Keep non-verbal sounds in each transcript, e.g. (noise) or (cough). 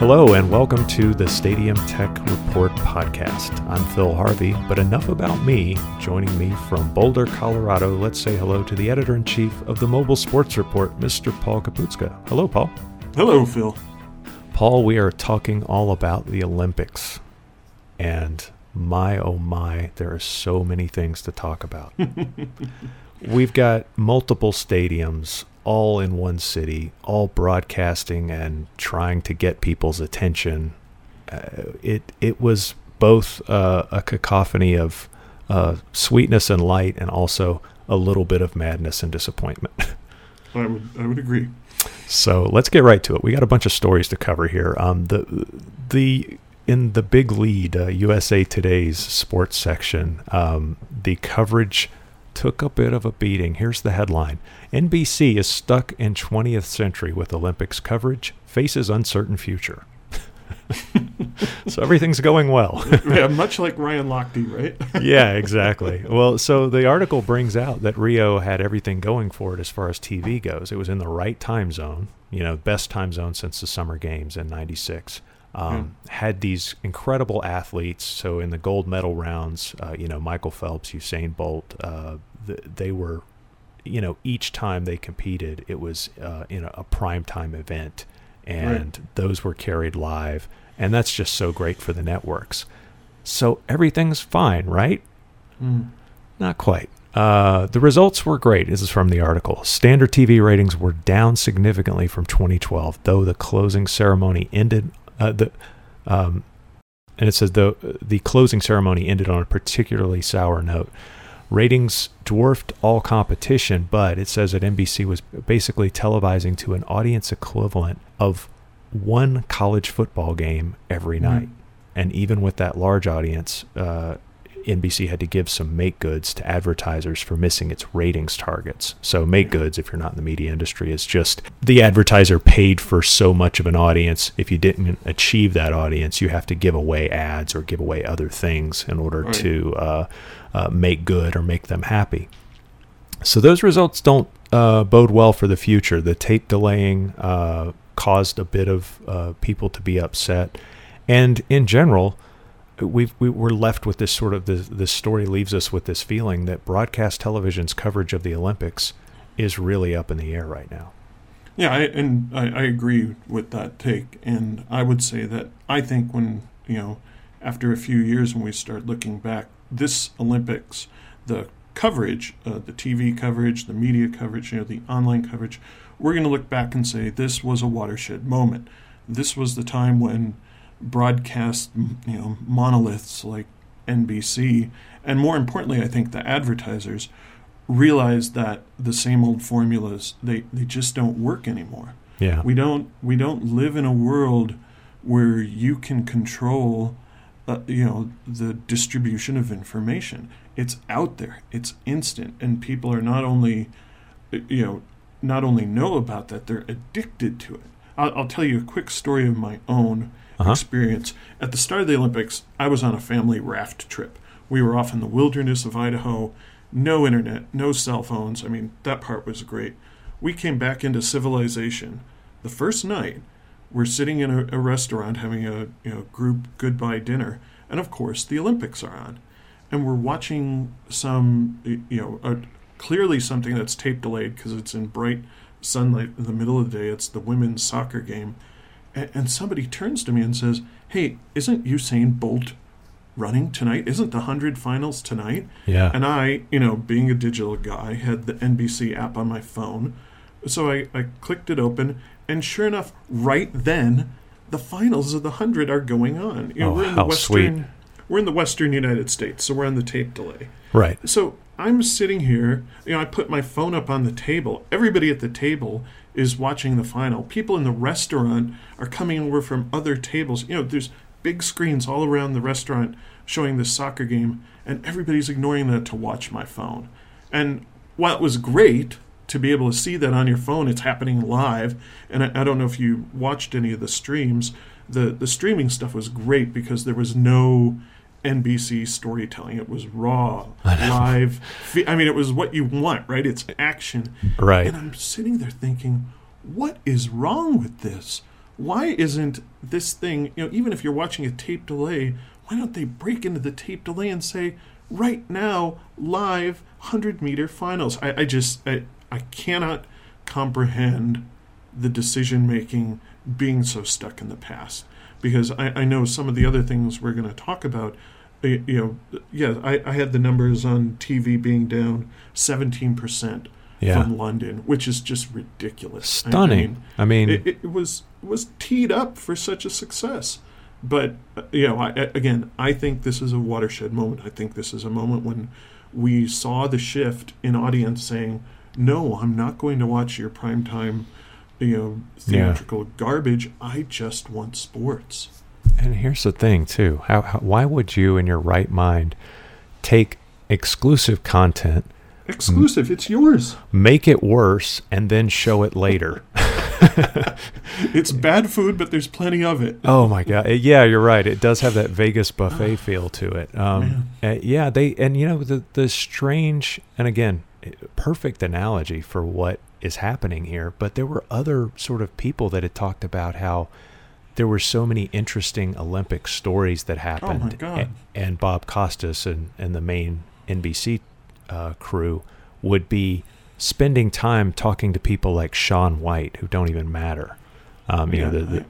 Hello, and welcome to the Stadium Tech Report podcast. I'm Phil Harvey, but enough about me. Joining me from Boulder, Colorado, let's say hello to the editor in chief of the Mobile Sports Report, Mr. Paul Kapustka. Hello, Paul. Hello, Phil. Paul, we are talking all about the Olympics. And my, oh my, there are so many things to talk about. (laughs) We've got multiple stadiums all in one city, all broadcasting and trying to get people's attention. Uh, it it was both uh, a cacophony of uh, sweetness and light, and also a little bit of madness and disappointment. (laughs) I would I would agree. So let's get right to it. We got a bunch of stories to cover here. Um, the the in the big lead, uh, USA Today's sports section, um, the coverage took a bit of a beating. Here's the headline NBC is stuck in 20th century with Olympics coverage, faces uncertain future. (laughs) so everything's going well. (laughs) yeah, much like Ryan Lochte, right? (laughs) yeah, exactly. Well, so the article brings out that Rio had everything going for it as far as TV goes. It was in the right time zone, you know, best time zone since the Summer Games in 96. Um, yeah. Had these incredible athletes. So in the gold medal rounds, uh, you know, Michael Phelps, Usain Bolt, uh, the, they were, you know, each time they competed, it was uh, in a, a prime time event, and right. those were carried live, and that's just so great for the networks. So everything's fine, right? Mm. Not quite. Uh, the results were great. This is from the article. Standard TV ratings were down significantly from 2012, though the closing ceremony ended. Uh, the um, and it says the the closing ceremony ended on a particularly sour note. Ratings dwarfed all competition, but it says that NBC was basically televising to an audience equivalent of one college football game every mm-hmm. night. And even with that large audience, uh, NBC had to give some make goods to advertisers for missing its ratings targets. So, make goods, if you're not in the media industry, is just the advertiser paid for so much of an audience. If you didn't achieve that audience, you have to give away ads or give away other things in order right. to uh, uh, make good or make them happy. So, those results don't uh, bode well for the future. The tape delaying uh, caused a bit of uh, people to be upset. And in general, we've, we we're left with this sort of this, this story leaves us with this feeling that broadcast television's coverage of the Olympics is really up in the air right now. Yeah, I, and I, I agree with that take, and I would say that I think when you know after a few years when we start looking back, this Olympics, the coverage, uh, the TV coverage, the media coverage, you know, the online coverage, we're going to look back and say this was a watershed moment. This was the time when broadcast, you know, monoliths like NBC, and more importantly, I think the advertisers realize that the same old formulas they, they just don't work anymore. Yeah. We don't we don't live in a world where you can control uh, you know the distribution of information. It's out there. It's instant and people are not only you know not only know about that, they're addicted to it. I'll, I'll tell you a quick story of my own uh-huh. experience. At the start of the Olympics, I was on a family raft trip. We were off in the wilderness of Idaho, no internet, no cell phones. I mean, that part was great. We came back into civilization. The first night, we're sitting in a, a restaurant having a you know, group goodbye dinner, and of course, the Olympics are on. And we're watching some, you know, a, clearly something that's tape delayed because it's in bright sunlight in the middle of the day. It's the women's soccer game and somebody turns to me and says, "Hey, isn't Usain Bolt running tonight? Isn't the hundred finals tonight?" Yeah. And I, you know, being a digital guy, had the NBC app on my phone, so I, I clicked it open, and sure enough, right then, the finals of the hundred are going on. You know, oh, we're in the western, sweet. we're in the western United States, so we're on the tape delay. Right. So I'm sitting here, you know, I put my phone up on the table. Everybody at the table is watching the final. People in the restaurant are coming over from other tables. You know, there's big screens all around the restaurant showing this soccer game, and everybody's ignoring that to watch my phone. And while it was great to be able to see that on your phone, it's happening live. And I, I don't know if you watched any of the streams. The the streaming stuff was great because there was no NBC storytelling. It was raw, (laughs) live. I mean, it was what you want, right? It's action. Right. And I'm sitting there thinking, what is wrong with this? why isn't this thing, you know, even if you're watching a tape delay, why don't they break into the tape delay and say, right now, live 100 meter finals? I, I just, I, I cannot comprehend the decision making being so stuck in the past. Because I, I know some of the other things we're going to talk about, uh, you know, yeah, I, I had the numbers on TV being down 17% Yeah. from London, which is just ridiculous. I- I Stunning. mean, I mean, it, it was was teed up for such a success. But uh, you know, I- again, I think this is a watershed moment. I think this is a moment when we saw the shift in audience saying, "No, I'm not going to watch your primetime, you know, theatrical garbage. I just want sports." And here's the thing, too. How, how why would you, in your right mind, take exclusive content, Exclusive, it's yours. make it worse, and then show it later? (laughs) It's (laughs) bad food, but there's plenty of it. oh my god! Uh, Yeah, you're right. It does have that Vegas (sighs) buffet feel to it. Um, uh, yeah, they and you know the the strange and again eh, perfect analogy for what is happening here. But there were other sort of people that had talked about how there were so many interesting Olympic stories that happened. God. A- and Bob Costas and, and the main NBC uh, crew would be spending time talking to people like Shaun White, who don't even matter. Um, you know, the, the,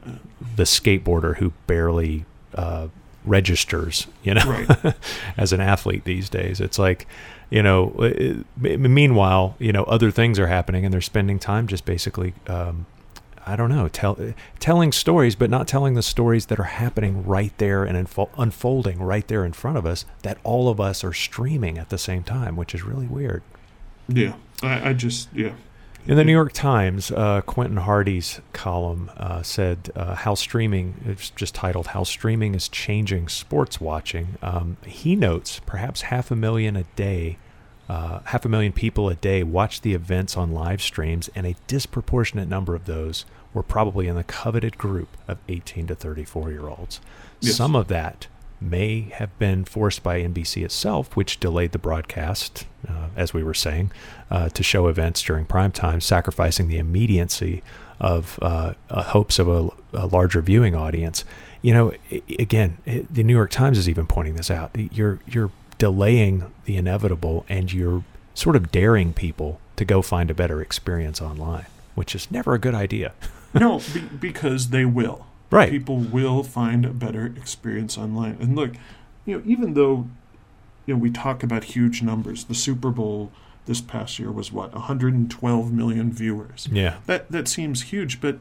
the skateboarder who barely uh, registers, you know, Right. (laughs) as an athlete these days. It's like, you know, it, meanwhile, you know, other things are happening and they're spending time just basically, um, I don't know, tell, telling stories, but not telling the stories that are happening right there and unfo- unfolding right there in front of us that all of us are streaming at the same time, which is really weird. yeah, I, I just yeah. In the New York Times, uh, Quentin Hardy's column uh, said uh, how streaming, it's just titled How Streaming is Changing Sports Watching. Um, he notes perhaps half a million a day, uh, half a million people a day watch the events on live streams, and a disproportionate number of those were probably in the coveted group of 18 to 34 year olds. Yes. Some of that may have been forced by NBC itself, which delayed the broadcast, uh, as we were saying, uh, to show events during prime time, sacrificing the immediacy of uh, uh, hopes of a, a larger viewing audience. You know, i- again, it, the New York Times is even pointing this out. You're you're delaying the inevitable, and you're sort of daring people to go find a better experience online, which is never a good idea. no, (laughs) be, because they will. Right. People will find a better experience online. And look, you know, even though you know we talk about huge numbers, the Super Bowl this past year was what 112 million viewers. Yeah. That that seems huge, but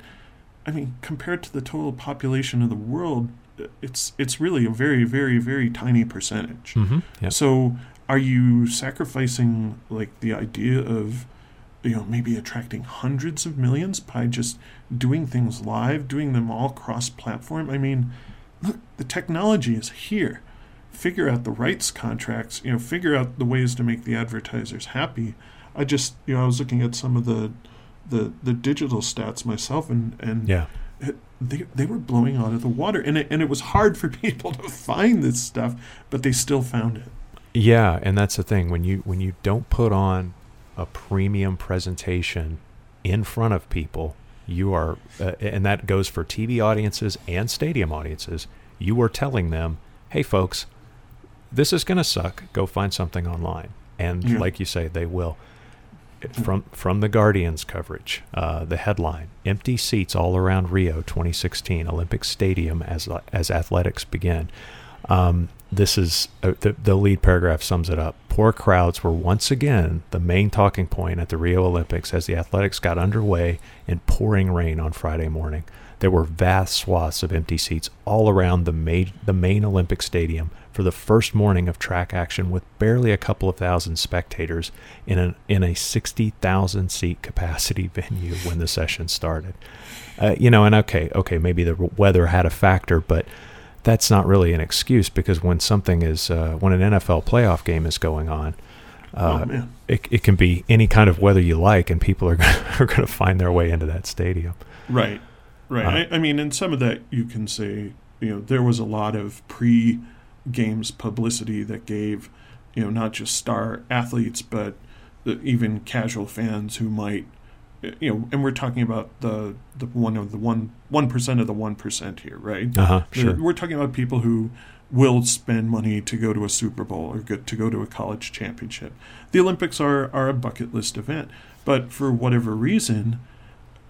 I mean, compared to the total population of the world, it's it's really a very very very tiny percentage. Mm-hmm. Yeah. So, are you sacrificing like the idea of, you know, maybe attracting hundreds of millions by just doing things live, doing them all cross-platform? I mean, look, the technology is here. Figure out the rights contracts. You know, figure out the ways to make the advertisers happy. I just, you know, I was looking at some of the, the, the digital stats myself, and and Yeah. they they were blowing out of the water, and it and it was hard for (laughs) people to find this stuff, but they still found it. Yeah, and that's the thing when you when you don't put on a premium presentation in front of people, you are uh, and that goes for TV audiences and stadium audiences. You are telling them, "Hey folks, this is going to suck. Go find something online." And Yeah. like you say, they will. From from the Guardians coverage, uh, the headline: "Empty seats all around Rio 2016 Olympic Stadium as as athletics begin." Um, this is uh, the, the lead paragraph sums it up. Poor crowds were once again the main talking point at the Rio Olympics as the athletics got underway in pouring rain on Friday morning. There were vast swaths of empty seats all around the main, the main Olympic Stadium for the first morning of track action with barely a couple of thousand spectators in, an, in a 60,000 seat capacity (laughs) venue when the session started. Uh, you know, and okay, okay, maybe the weather had a factor, but that's not really an excuse because when something is uh, when an NFL playoff game is going on, uh, oh it, it can be any kind of weather you like, and people are (laughs) gonna, are going to find their way into that stadium. right, right. Uh, I, I mean, and some of that you can say, you know, there was a lot of pre-games publicity that gave, you know, not just star athletes, but the, even casual fans who might you know, and we're talking about the the one of the one one percent of the one percent here, right? Uh huh. Sure. We're talking about people who will spend money to go to a Super Bowl or get to go to a college championship. The Olympics are are a bucket list event, but for whatever reason,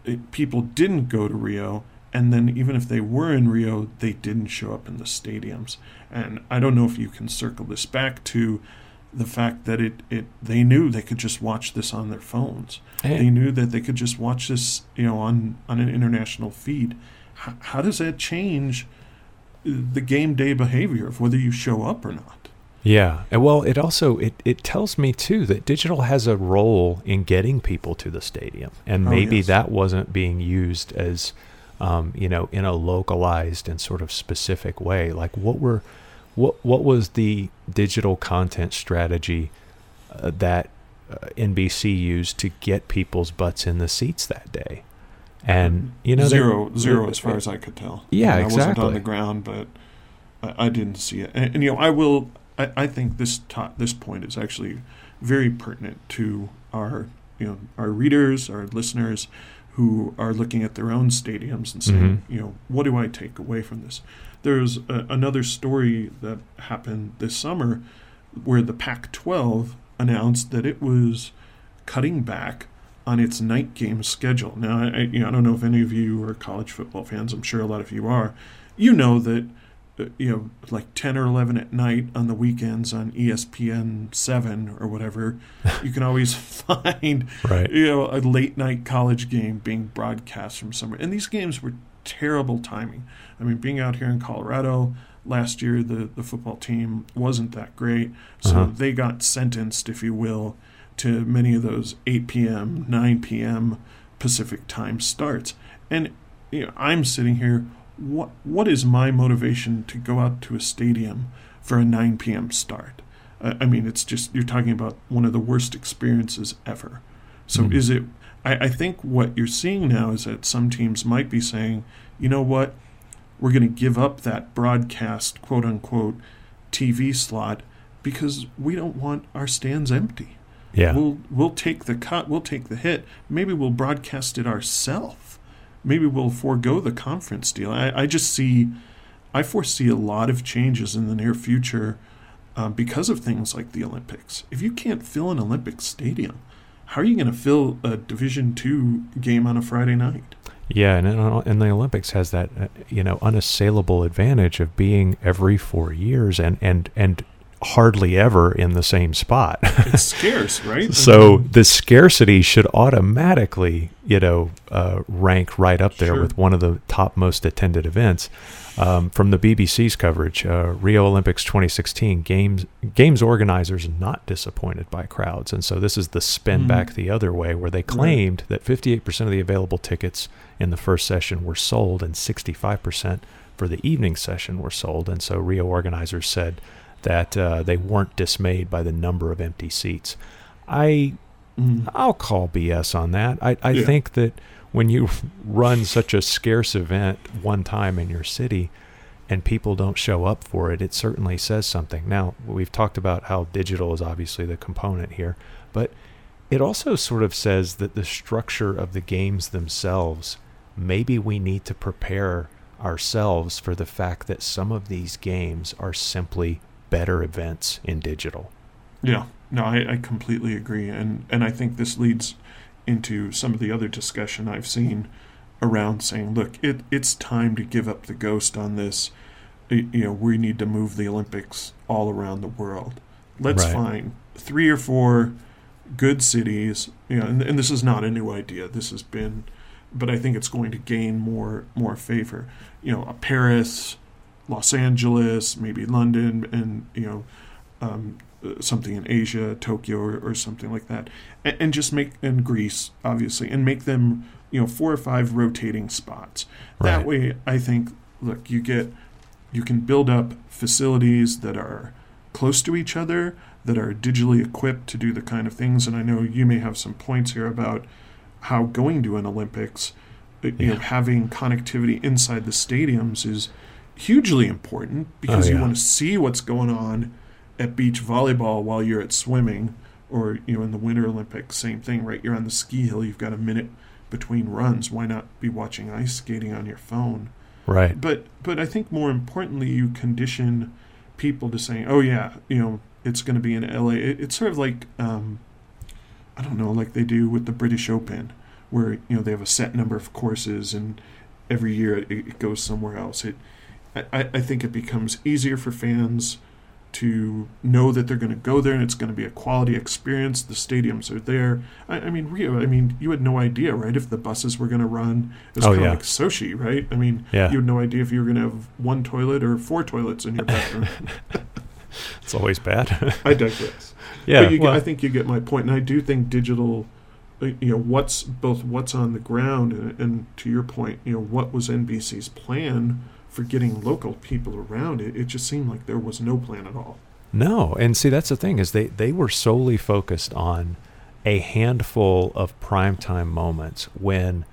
it, people didn't go to Rio. And then, even if they were in Rio, they didn't show up in the stadiums. And I don't know if you can circle this back to the fact that it, it they knew they could just watch this on their phones. And- They knew that they could just watch this, you know, on on an international feed. How, how does that change the game day behavior of whether you show up or not? Yeah. And well, it also it, it tells me too that digital has a role in getting people to the stadium. And Oh, maybe yes. that wasn't being used as um, you know, in a localized and sort of specific way. Like what were what what was the digital content strategy uh, that uh, NBC used to get people's butts in the seats that day? And you know they- zero zero they- as far as I could tell. Yeah, I, mean, I wasn't on the ground, but I, I didn't see it. And, and you know, I will. I, I think this to, this point is actually very pertinent to our you know our readers, our listeners, who are looking at their own stadiums and saying, Mhm. you know, what do I take away from this? There's a, another story that happened this summer where the Pac-12 announced that it was cutting back on its night game schedule. Now, I, you know, I don't know if any of you are college football fans. I'm sure a lot of you are. You know that, uh, you know, like 10 or 11 at night on the weekends on ESPN 7 or whatever, (laughs) you can always find, right. you know, a late night college game being broadcast from somewhere. And these games were terrible timing. I mean, being out here in Colorado last year, the, the football team wasn't that great. So Uh-huh. they got sentenced, if you will, to many of those 8 p.m., 9 p.m. Pacific time starts. And you know, I'm sitting here. What what is my motivation to go out to a stadium for a 9 p.m. start? I, I mean, it's just you're talking about one of the worst experiences ever. So Mhm. is it? I, I think what you're seeing now is that some teams might be saying, you know what, we're going to give up that broadcast quote unquote TV slot because we don't want our stands empty. Yeah. We'll we'll take the cut. We'll take the hit. Maybe we'll broadcast it ourselves. Maybe we'll forego the conference deal. I, I just see, I foresee a lot of changes in the near future um, because of things like the Olympics. If you can't fill an Olympic stadium, how are you going to fill a Division two game on a Friday night? Yeah, and, and the Olympics has that uh, you know unassailable advantage of being every four years and and and hardly ever in the same spot. It's (laughs) scarce, right? so the scarcity should automatically you know uh, rank right up there Sure. with one of the top most attended events. Um, from the BBC's coverage, uh, Rio Olympics 2016 games games organizers not disappointed by crowds, and so this is the spin Mhm. back the other way, where they claimed that 58% of the available tickets in the first session were sold, and 65% for the evening session were sold, and so Rio organizers said that uh, they weren't dismayed by the number of empty seats. I Mhm. I'll call BS on that. I, I Yeah. think that when you (laughs) run such a scarce event one time in your city and people don't show up for it, it certainly says something. Now, we've talked about how digital is obviously the component here, but it also sort of says that the structure of the games themselves, maybe we need to prepare ourselves for the fact that some of these games are simply better events in digital. Yeah, no, I, I completely agree, and and I think this leads into some of the other discussion I've seen around saying, look, it it's time to give up the ghost on this. Y- You know, we need to move the Olympics all around the world. Let's Right. find three or four good cities. You know, and, and this is not a new idea. This has been, but I think it's going to gain more more favor. You know, a Paris, Los Angeles, maybe London, and you know. Um, something in Asia, Tokyo, or, or something like that, and, and just make and Greece, obviously, and make them you know four or five rotating spots. That way, I think, look, you get you can build up facilities that are close to each other, that are digitally equipped to do the kind of things. And I know you may have some points here about how going to an Olympics, you know, having connectivity inside the stadiums is hugely important because Oh, you want to see what's going on at beach volleyball while you're at swimming or you know in the Winter Olympics, same thing, right? You're on the ski hill, you've got a minute between runs. Why not be watching ice skating on your phone? Right. But but I think more importantly, you condition people to saying, "Oh yeah, you know, it's going to be in LA." It, it's sort of like um, I don't know, like they do with the British Open, where you know they have a set number of courses, and every year it, it goes somewhere else. It I, I think it becomes easier for fans to know that they're going to go there and it's going to be a quality experience. The stadiums are there. I, I mean, Rio. I mean, you had no idea, right? If the buses were going to run, it was Oh, kind of yeah. like Sochi, right? I mean, Yeah. you had no idea if you were going to have one toilet or four toilets in your bathroom. (laughs) It's always bad. (laughs) I digress. yeah. but you, get- well, I think you get my point, and I do think digital, uh, you know, what's both what's on the ground and, and to your point, you know, what was NBC's plan for getting local people around it? It just seemed like there was no plan at all. No, and see that's the thing is they they were solely focused on a handful of primetime moments when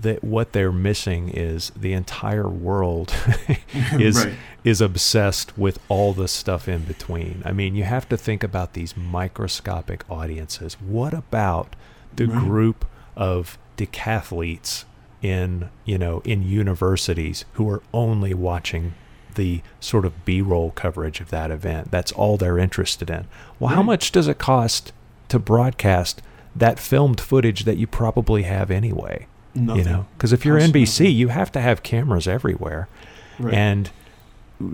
that what they're missing is the entire world (laughs) (laughs) is Right. is obsessed with all the stuff in between. I mean, you have to think about these microscopic audiences. What about the Right. group of decathletes in, you know, in universities who are only watching the sort of B-roll coverage of that event? That's all they're interested in. Well, how much does it cost to broadcast that filmed footage that you probably have anyway? Nothing. You know, because if you're NBC, you have to have cameras everywhere Right. and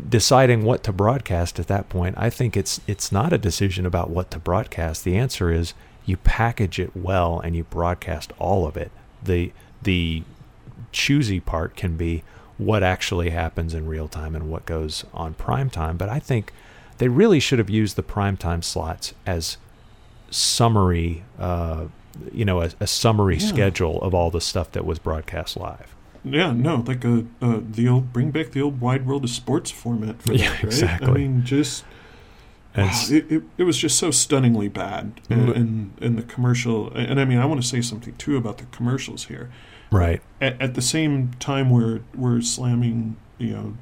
deciding what to broadcast at that point i think it's it's not a decision about what to broadcast the answer is you package it well and you broadcast all of it the the choosy part can be what actually happens in real time and what goes on prime time but i think they really should have used the prime time slots as summary uh, you know a, a summary Yeah. schedule of all the stuff that was broadcast live yeah, no, like a uh, the old bring back the old wide world of sports format for Yeah, that, right? exactly. I mean, just wow, it, it, it was just so stunningly bad, and, Mm. and and the commercial, and I mean, I want to say something too about the commercials here. Right at, at the same time we're we're slamming you know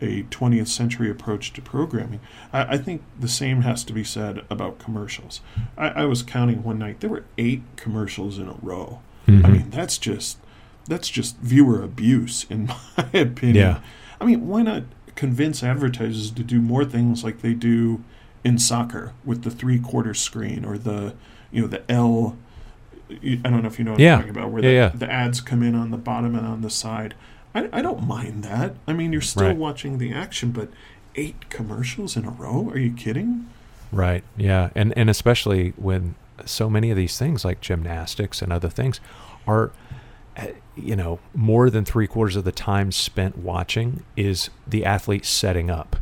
a 20th century approach to programming I, I think the same has to be said about commercials I, I was counting one night there were eight commercials in a row i Mhm. mean that's just that's just viewer abuse in (laughs) my opinion Yeah. i mean why not convince advertisers to do more things like they do in soccer with the three quarter screen or the you know the l I don't know if you know what Yeah. I'm talking about, where the, yeah. the ads come in on the bottom and on the side. I, I don't mind that. I mean, you're still Right. watching the action, but eight commercials in a row? Are you kidding? Right. Yeah. And and especially when so many of these things like gymnastics and other things are uh, you know, more than three quarters of the time spent watching is the athlete setting up.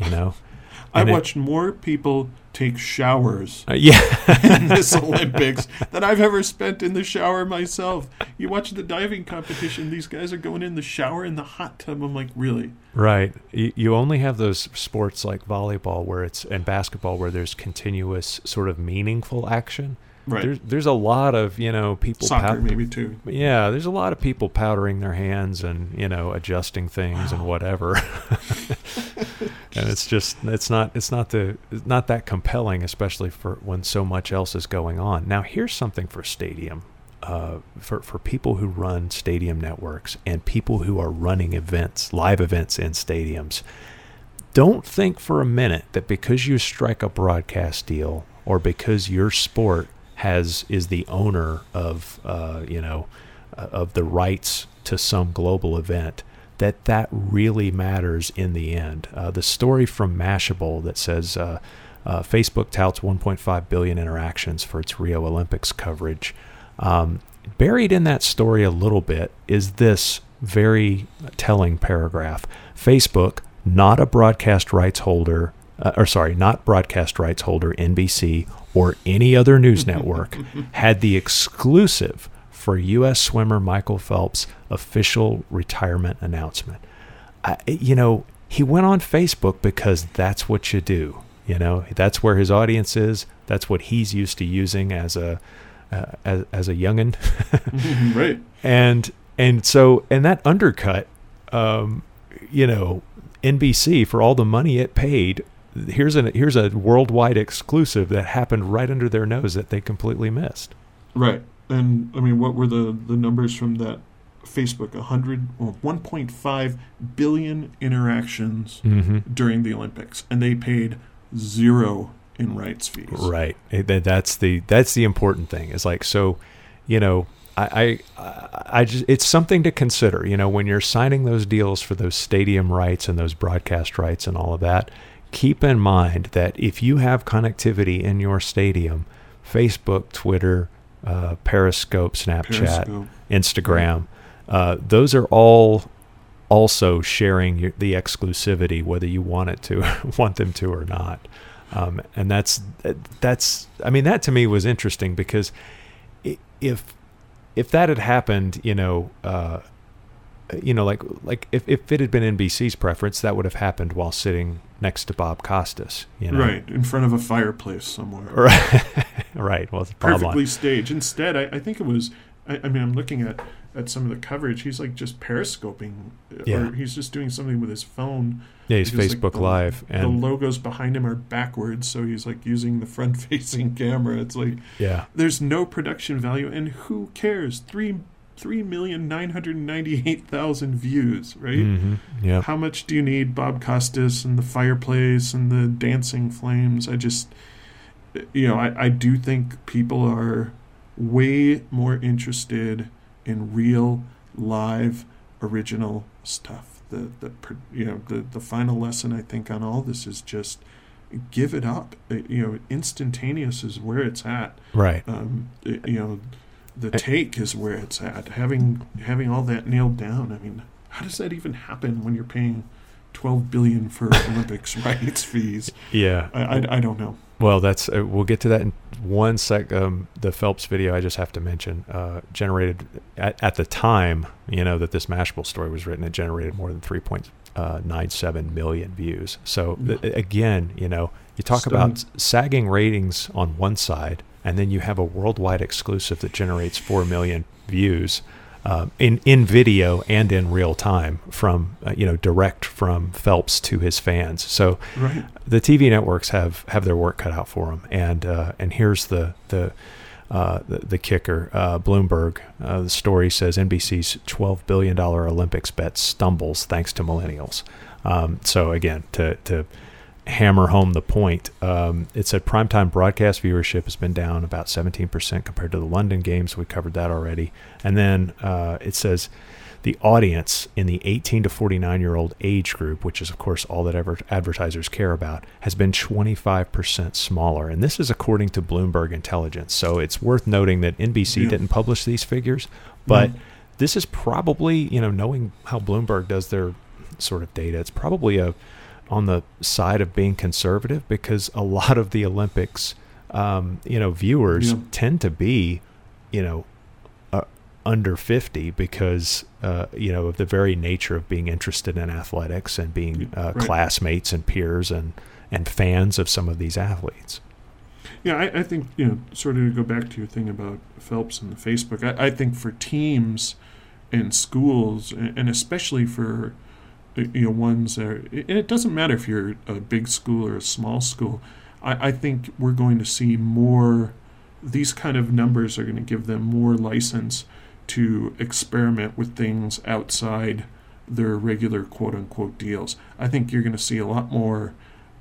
You know. (laughs) I And it- watched more people take showers Uh, yeah. in (laughs) this Olympics than I've ever spent in the shower myself. You watch the diving competition; these guys are going in the shower in the hot tub. I'm like, really? Right. You, you only have those sports like volleyball where it's and basketball where there's continuous sort of meaningful action. Right? There's there's a lot of you know people. Soccer, maybe too. Yeah, there's a lot of people powdering their hands and you know adjusting things and whatever. (laughs) (laughs) and it's just it's not it's not the it's not that compelling, especially for when so much else is going on. Now here's something for stadium, uh, for for people who run stadium networks and people who are running events, live events in stadiums. Don't think for a minute that because you strike a broadcast deal or because your sport has is the owner of uh, you know uh, of the rights to some global event that that really matters in the end. Uh, the story from Mashable that says uh, uh, Facebook touts 1.5 billion interactions for its Rio Olympics coverage. Um, buried in that story a little bit is this very telling paragraph. Facebook, not a broadcast rights holder, uh, or sorry, not broadcast rights holder NBC or any other news (laughs) network, had the exclusive for U.S. swimmer Michael Phelps' official retirement announcement. I, you know, he went on Facebook because that's what you do. You know, that's where his audience is. That's what he's used to using as a uh, as, as a youngin. (laughs) right. and and so and that undercut um you know NBC for all the money it paid here's a here's a worldwide exclusive that happened right under their nose that they completely missed. Right. And I mean, what were the, the numbers from that Facebook? 100 or 1.5 billion interactions Mm-hmm. during the Olympics, and they paid zero in rights fees. Right. That- That's the that's the important thing. Is like so, you know, I, I I just it's something to consider. You know, when you're signing those deals for those stadium rights and those broadcast rights and all of that, keep in mind that if you have connectivity in your stadium, Facebook, Twitter, uh, Periscope, Snapchat, Periscope. Instagram, uh, those are all also sharing your, the exclusivity, whether you want it to, (laughs) want them to or not. Um, and that's that's I mean that to me was interesting because if if that had happened, you know, uh, you know, like like if, if it had been NBC's preference, that would have happened while sitting next to Bob Costas, you know, Right, in front of a fireplace somewhere. (laughs) right, right. Well, it's Bob on- Perfectly staged. Instead, I, I think it was. I, I mean, I'm looking at, at some of the coverage. He's like just periscoping, uh, Yeah. or he's just doing something with his phone. yeah, he's because, like, Facebook the- Live, the logos behind him are backwards, so he's like using the front-facing (laughs) camera. It's like yeah, there's no production value, and who cares? Three three million nine hundred ninety-eight thousand views, right? hmm yeah. How much do you need Bob Costas and the fireplace and the dancing flames? I just, you know, I, I do think people are way more interested in real, live, original stuff. The the you know the the final lesson I think on all this is just give it up. Uh, You know, instantaneous is where it's at. Right. Um, it- you know, the Eh. take is where it's at. Having having all that nailed down. I mean, how does that even happen when you're paying twelve billion for (laughs) Olympics rights fees? Yeah. I, I, I don't know. Well, that's uh, we'll get to that in one sec. Um, the Phelps video I just have to mention uh, generated at, at the time, you know, that this Mashable story was written, it generated more than three point uh, nine seven million views. So th- again, you know, you talk about sagging ratings on one side, and then you have a worldwide exclusive that generates four million views. Um, in in video and in real time from uh, you know direct from Phelps to his fans. So Right. the TV networks have have their work cut out for them, and uh, and here's the the uh, the, the kicker. Uh, Bloomberg, uh, the story says NBC's 12 billion dollar Olympics bet stumbles thanks to millennials. Um, so again, to to hammer home the point, um, it said primetime broadcast viewership has been down about 17% compared to the London games. We covered that already, and then uh, it says the audience in the 18 to 49 year old age group, which is, of course, all that ever advertisers care about, has been 25% smaller. And this is according to Bloomberg Intelligence. So it's worth noting that NBC Yeah. didn't publish these figures, but No. this is probably, you know, knowing how Bloomberg does their sort of data, it's probably a on the side of being conservative because a lot of the Olympics, um, you know, viewers Yeah. tend to be, you know, uh, under 50 because, uh, you know, of the very nature of being interested in athletics and being uh, Right. classmates and peers and, and fans of some of these athletes. Yeah, I, I think you know, sort of to go back to your thing about Phelps and the Facebook. I, I think for teams and schools, and and especially for you know ones that, are, and it doesn't matter if you're a big school or a small school. I, I think we're going to see more. These kind of numbers are going to give them more license to experiment with things outside their regular quote unquote deals. I think you're going to see a lot more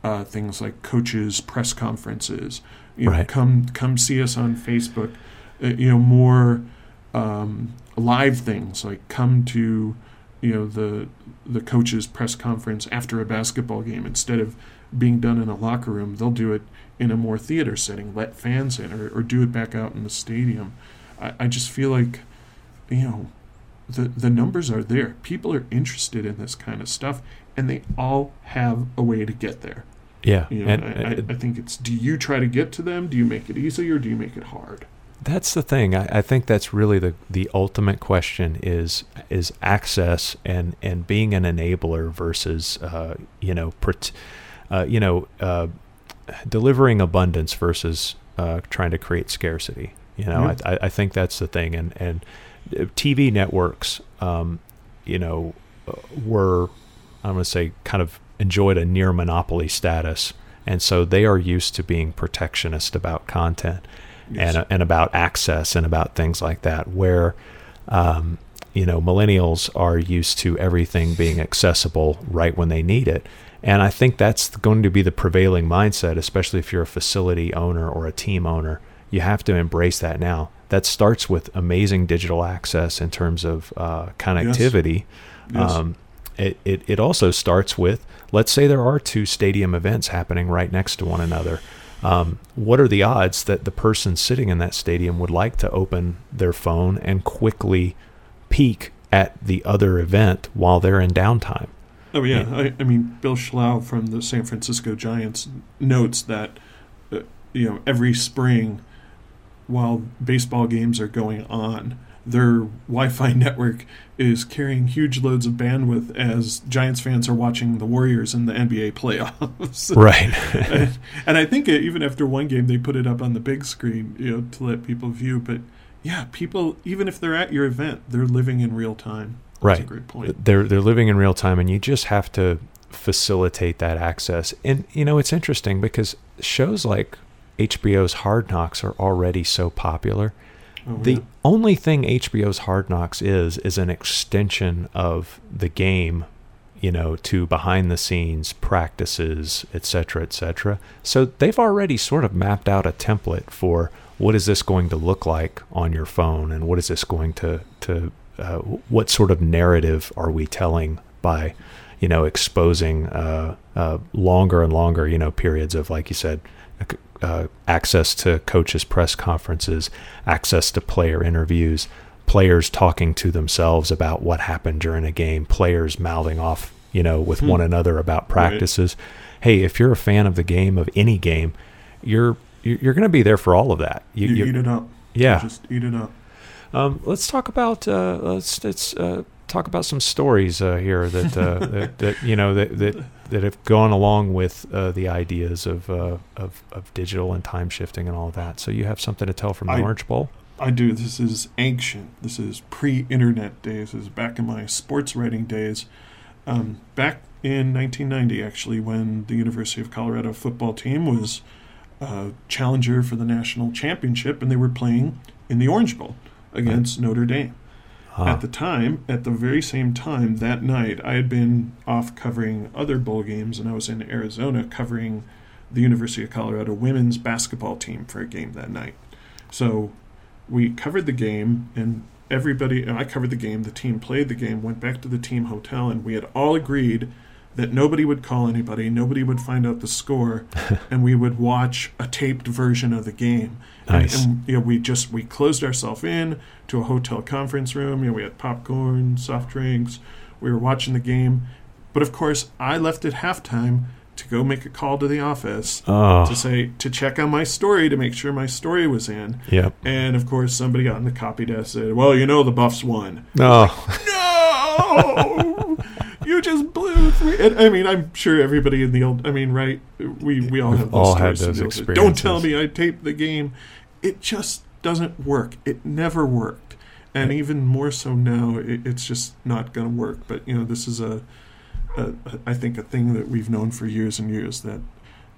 uh, things like coaches press conferences. You know, Right. come come see us on Facebook. Uh, you know more um, live things like come to you know the the coaches press conference after a basketball game instead of being done in a locker room. They'll do it in a more theater setting, let fans in, or, or do it back out in the stadium. I, I just feel like you know the the numbers are there. People are interested in this kind of stuff, and they all have a way to get there. Yeah. You know, and, I, I, I think it's do you try to get to them? Do you make it easy or do you make it hard? That's the thing. I, I think that's really the, the ultimate question is is access and, and being an enabler versus uh, you know pret- uh, you know uh, delivering abundance versus uh, trying to create scarcity. You know, I- I think that's the thing. And and uh, TV networks, um, you know, uh, were I'm going to say kind of enjoyed a near monopoly status and so they are used to being protectionist about content Yes. and and about access and about things like that. Where um, you know millennials are used to everything being accessible right when they need it. And I think that's going to be the prevailing mindset, especially if you're a facility owner or a team owner. You have to embrace that now. That starts with amazing digital access in terms of uh, connectivity. Yes. Um, it, it, it also starts with let's say there are two stadium events happening right next to one another. Um, what are the odds that the person sitting in that stadium would like to open their phone and quickly peek at the other event while they're in downtime? Oh yeah, I, I mean Bill Schlough from the San Francisco Giants notes that uh, you know every spring, while baseball games are going on, their Wi-Fi (laughs) network is carrying huge loads of bandwidth as Giants fans are watching the Warriors in the NBA playoffs. (laughs) Right. and, and I think even after one game, they put it up on the big screen, you know, to let people view. But yeah, people, even if they're at your event, they're living in real time. That's a Right. great point. they're they're living in real time and you just have to facilitate that access and you know it's interesting because shows like HBO's Hard Knocks are already so popular Oh, the yeah. only thing HBO's Hard Knocks is is an extension of the game you know to behind the scenes practices etc etc so they've already sort of mapped out a template for what is this going to look like on your phone and what is this going to to uh, what sort of narrative are we telling by you know exposing uh, uh, longer and longer you know periods of like you said uh, access to coaches press conferences access to player interviews players talking to themselves about what happened during a game players mouthing off you know with Hmm. one another about practices hey if you're a fan of the game of any game you're you're, going to be there for all of that you, You, you- eat it up. yeah Just eat it up. um, let's talk about uh, let's let's uh, talk about some stories uh, here that, uh, (laughs) that that you know that that, that have gone along with uh, the ideas of, uh, of of digital and time shifting and all that. So you have something to tell from the I- Orange Bowl. I do. This is ancient. This is pre-internet days. This is back in my sports writing days. Um, back in 1990, actually, when the University of Colorado football team was uh, challenger for the national championship, and they were playing in the Orange Bowl against Notre Dame. Ah, At the time, at the very same time that night, I had been off covering other bowl games, and I was in Arizona covering the University of Colorado women's basketball team for a game that night. So we covered the game, and everybody, and I covered the game, the team played the game, went back to the team hotel, and we had all agreed that nobody would call anybody, nobody would find out the score, (laughs) and we would watch a taped version of the game. And- Nice. And, you know, we just we closed ourselves in to a hotel conference room. You know, we had popcorn, soft drinks. We were watching the game, but of course, I left at halftime to go make a call to the office oh, to say to check on my story to make sure my story was in. yep. And of course, somebody on the copy desk and said, "Well, you know, the Buffs won." Oh. No, No, (laughs) And, I mean, I'm sure everybody in the old. I mean, right? We we all We've have those all had those with. Don't tell me I taped the game. It just doesn't work. It never worked, and even more so now, it, it's just not going to work. But you know, this is a, a, a, I think, a thing that we've known for years and years that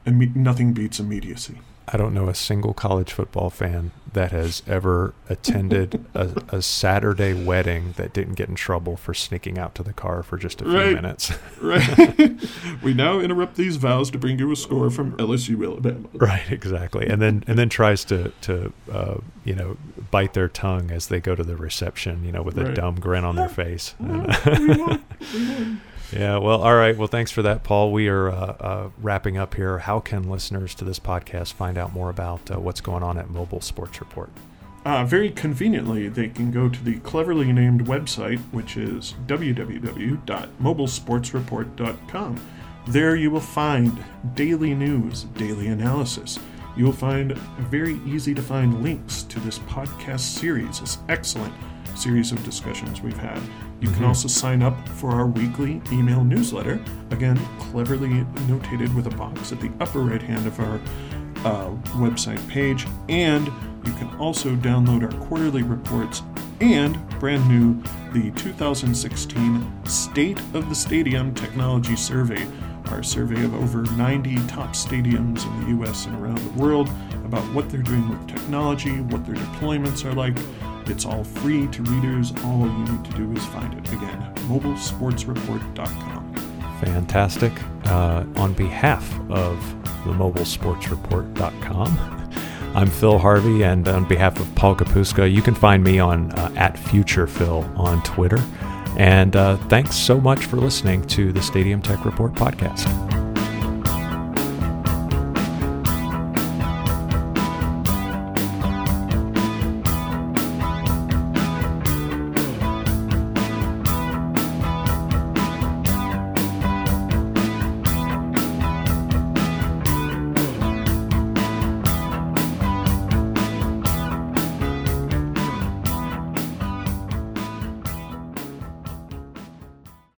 imme- nothing beats immediacy. I don't know a single college football fan that has ever attended a, (laughs) a Saturday wedding that didn't get in trouble for sneaking out to the car for just a few Right. minutes. Right. (laughs) we now interrupt these vows to bring you a score from LSU Alabama. Right, exactly, and then and then tries to to uh, you know bite their tongue as they go to the reception, you know, with a Right. dumb grin on their (laughs) face. We won. We won. Yeah, well, all right. Well, thanks for that, Paul. We are uh, uh, wrapping up here. How can listeners to this podcast find out more about uh, what's going on at Mobile Sports Report? Uh, very conveniently, they can go to the cleverly named website, which is www.mobilesportsreport.com. There you will find daily news, daily analysis. You will find very easy to find links to this podcast series, this excellent series of discussions we've had. You can Mhm. also sign up for our weekly email newsletter, again, cleverly notated with a box at the upper right hand of our uh, website page. And you can also download our quarterly reports and brand new the 2016 State of the Stadium Technology Survey, our survey of over 90 top stadiums in the US and around the world about what they're doing with technology, what their deployments are like. It's all free to readers. All you need to do is find it. Again, mobilesportsreport.com. Fantastic. Uh, on behalf of the mobilesportsreport.com, (laughs) I'm Phil Harvey, and on behalf of Paul Kapustka, you can find me on uh, at FuturePhil on Twitter. And uh, thanks so much for listening to the Stadium Tech Report podcast.